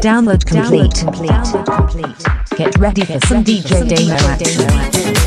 Download complete. Download complete. Get ready for some DJ Damo action.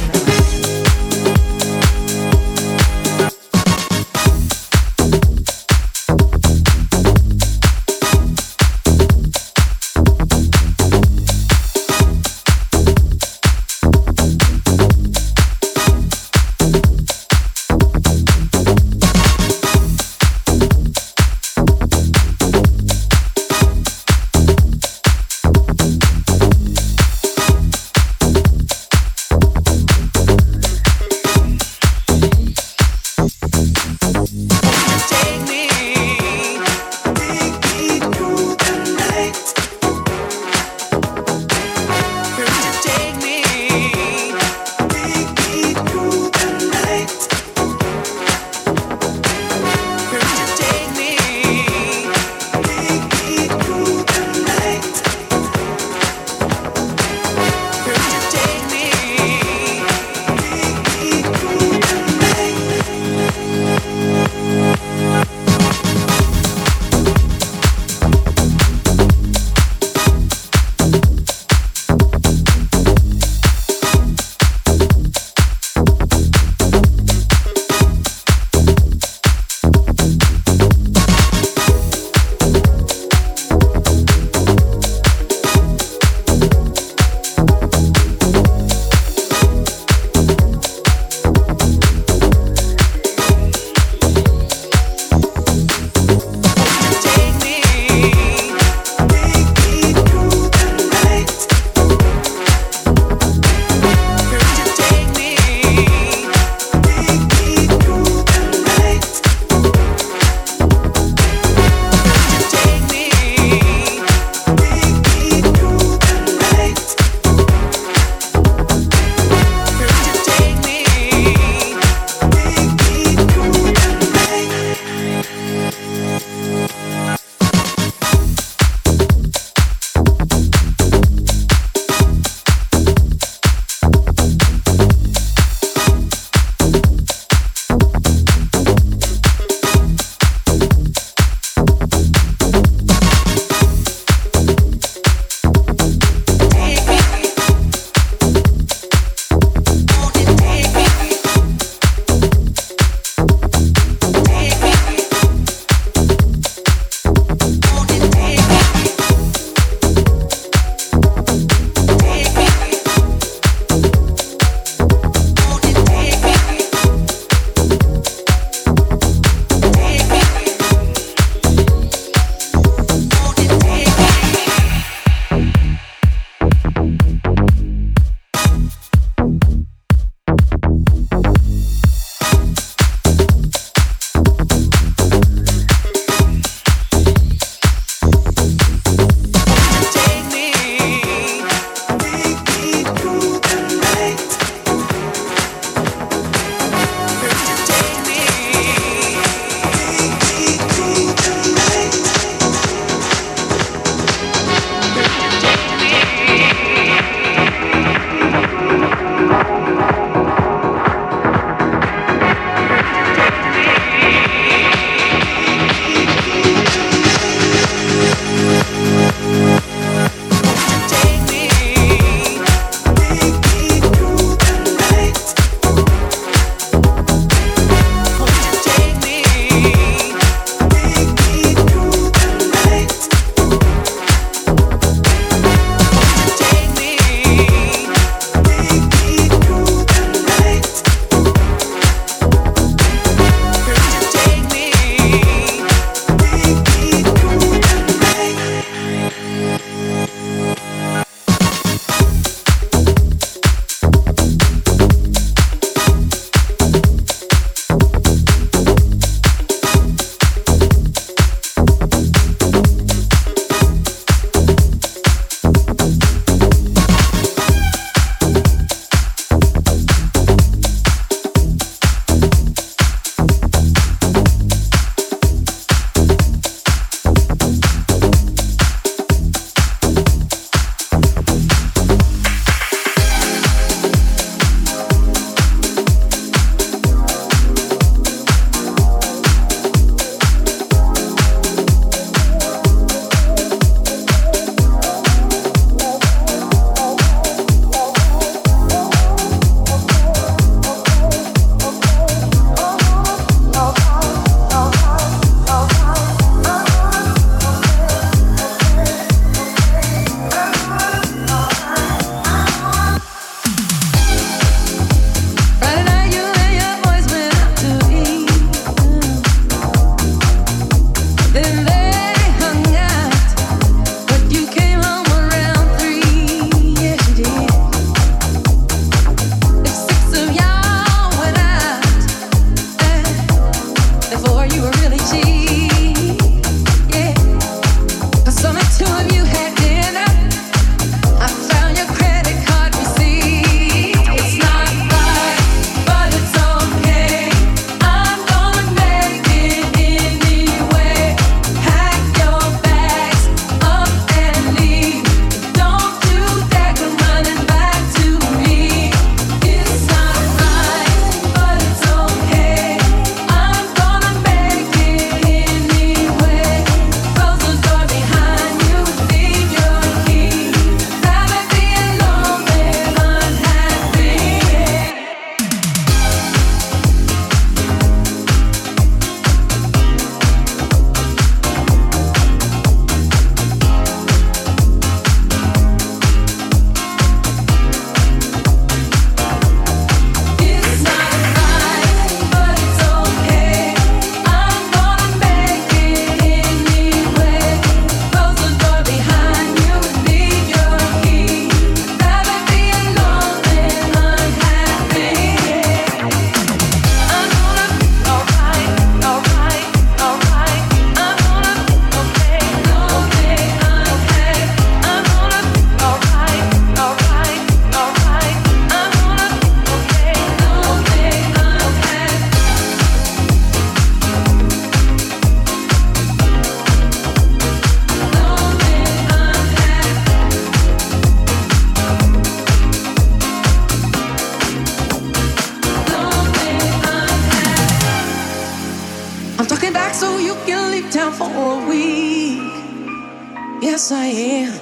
Yes, I am.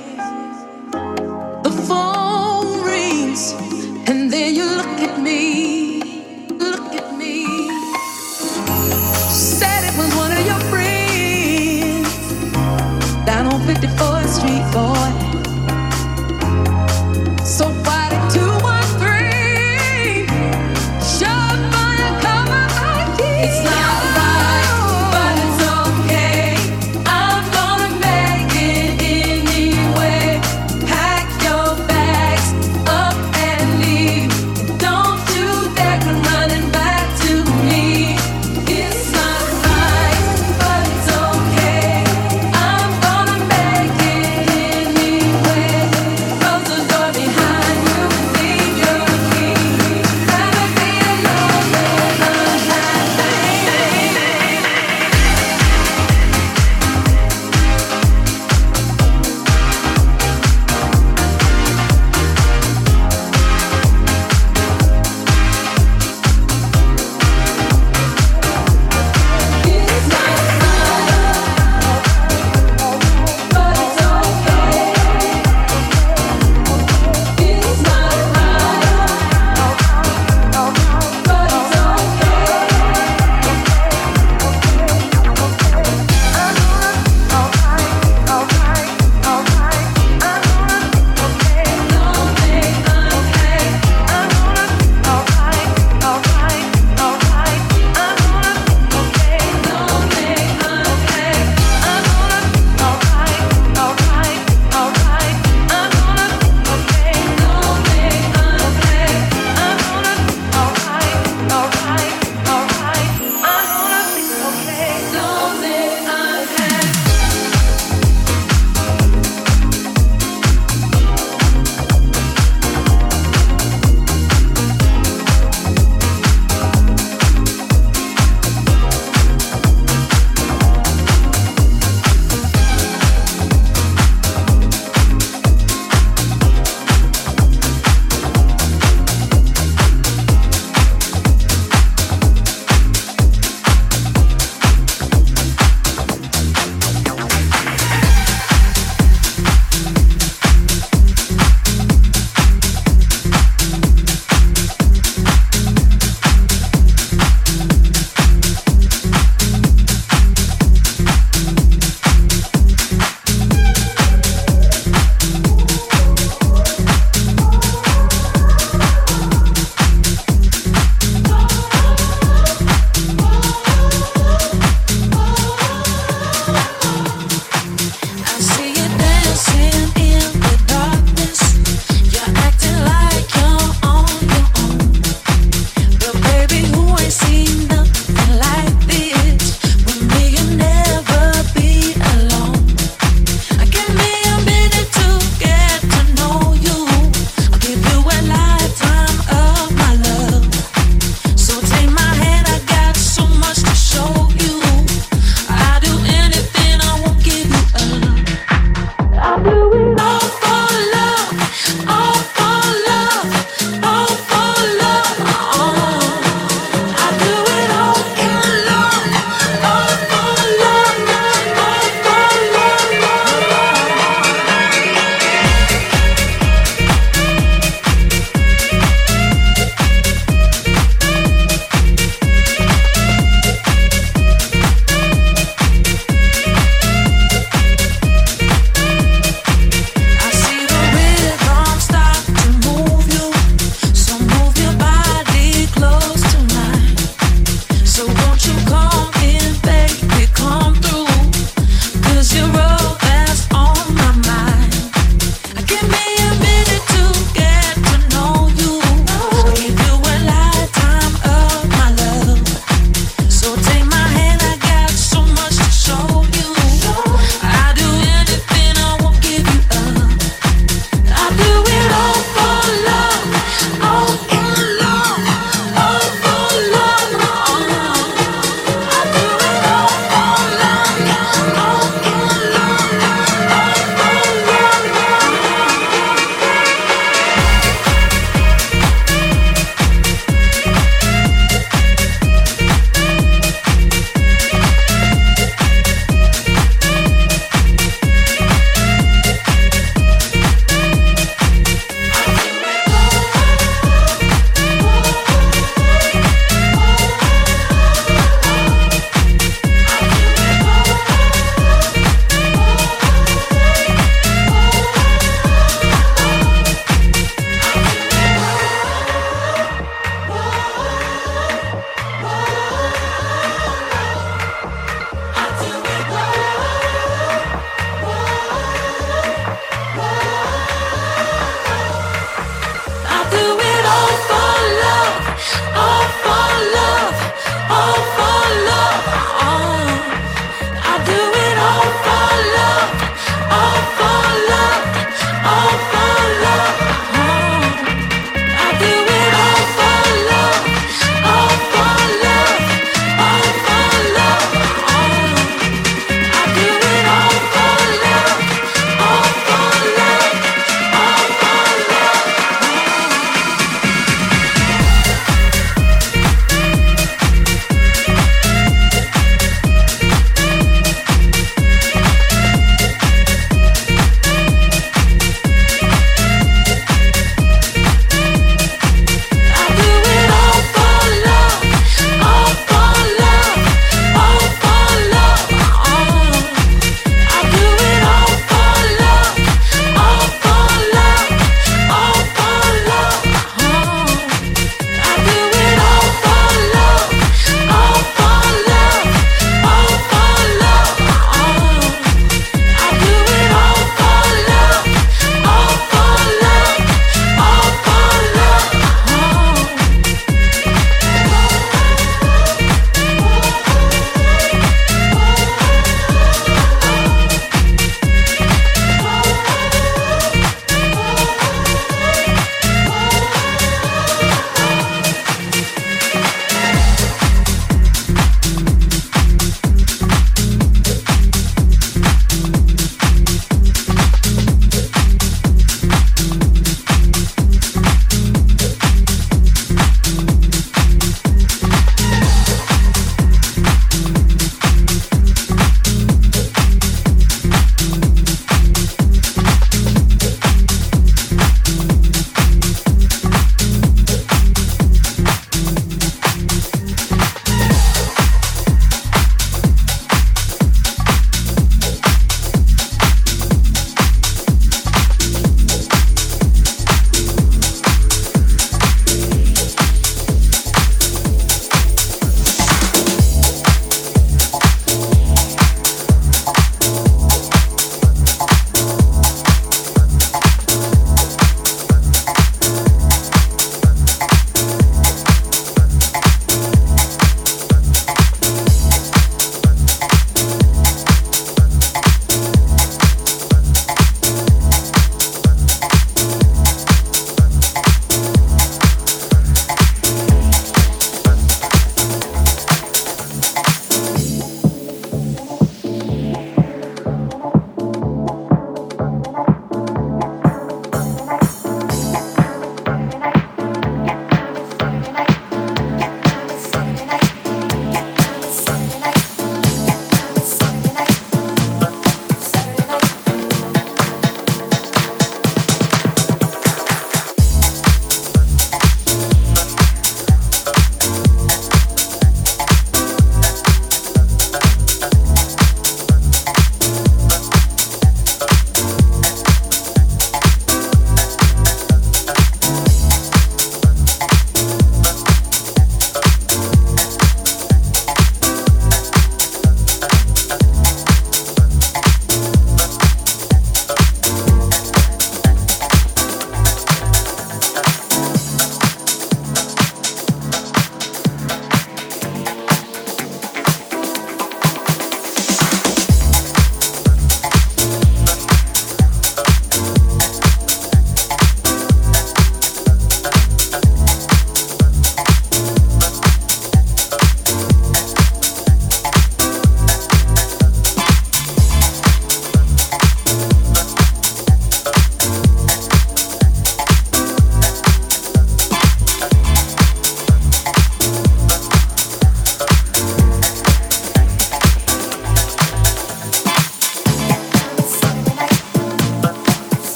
The phone rings, and then you look at me. Look at me. Said it was one of your friends down on 54th Street, boy.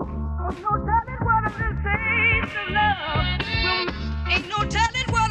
Ain't no telling what a taste of love will telling what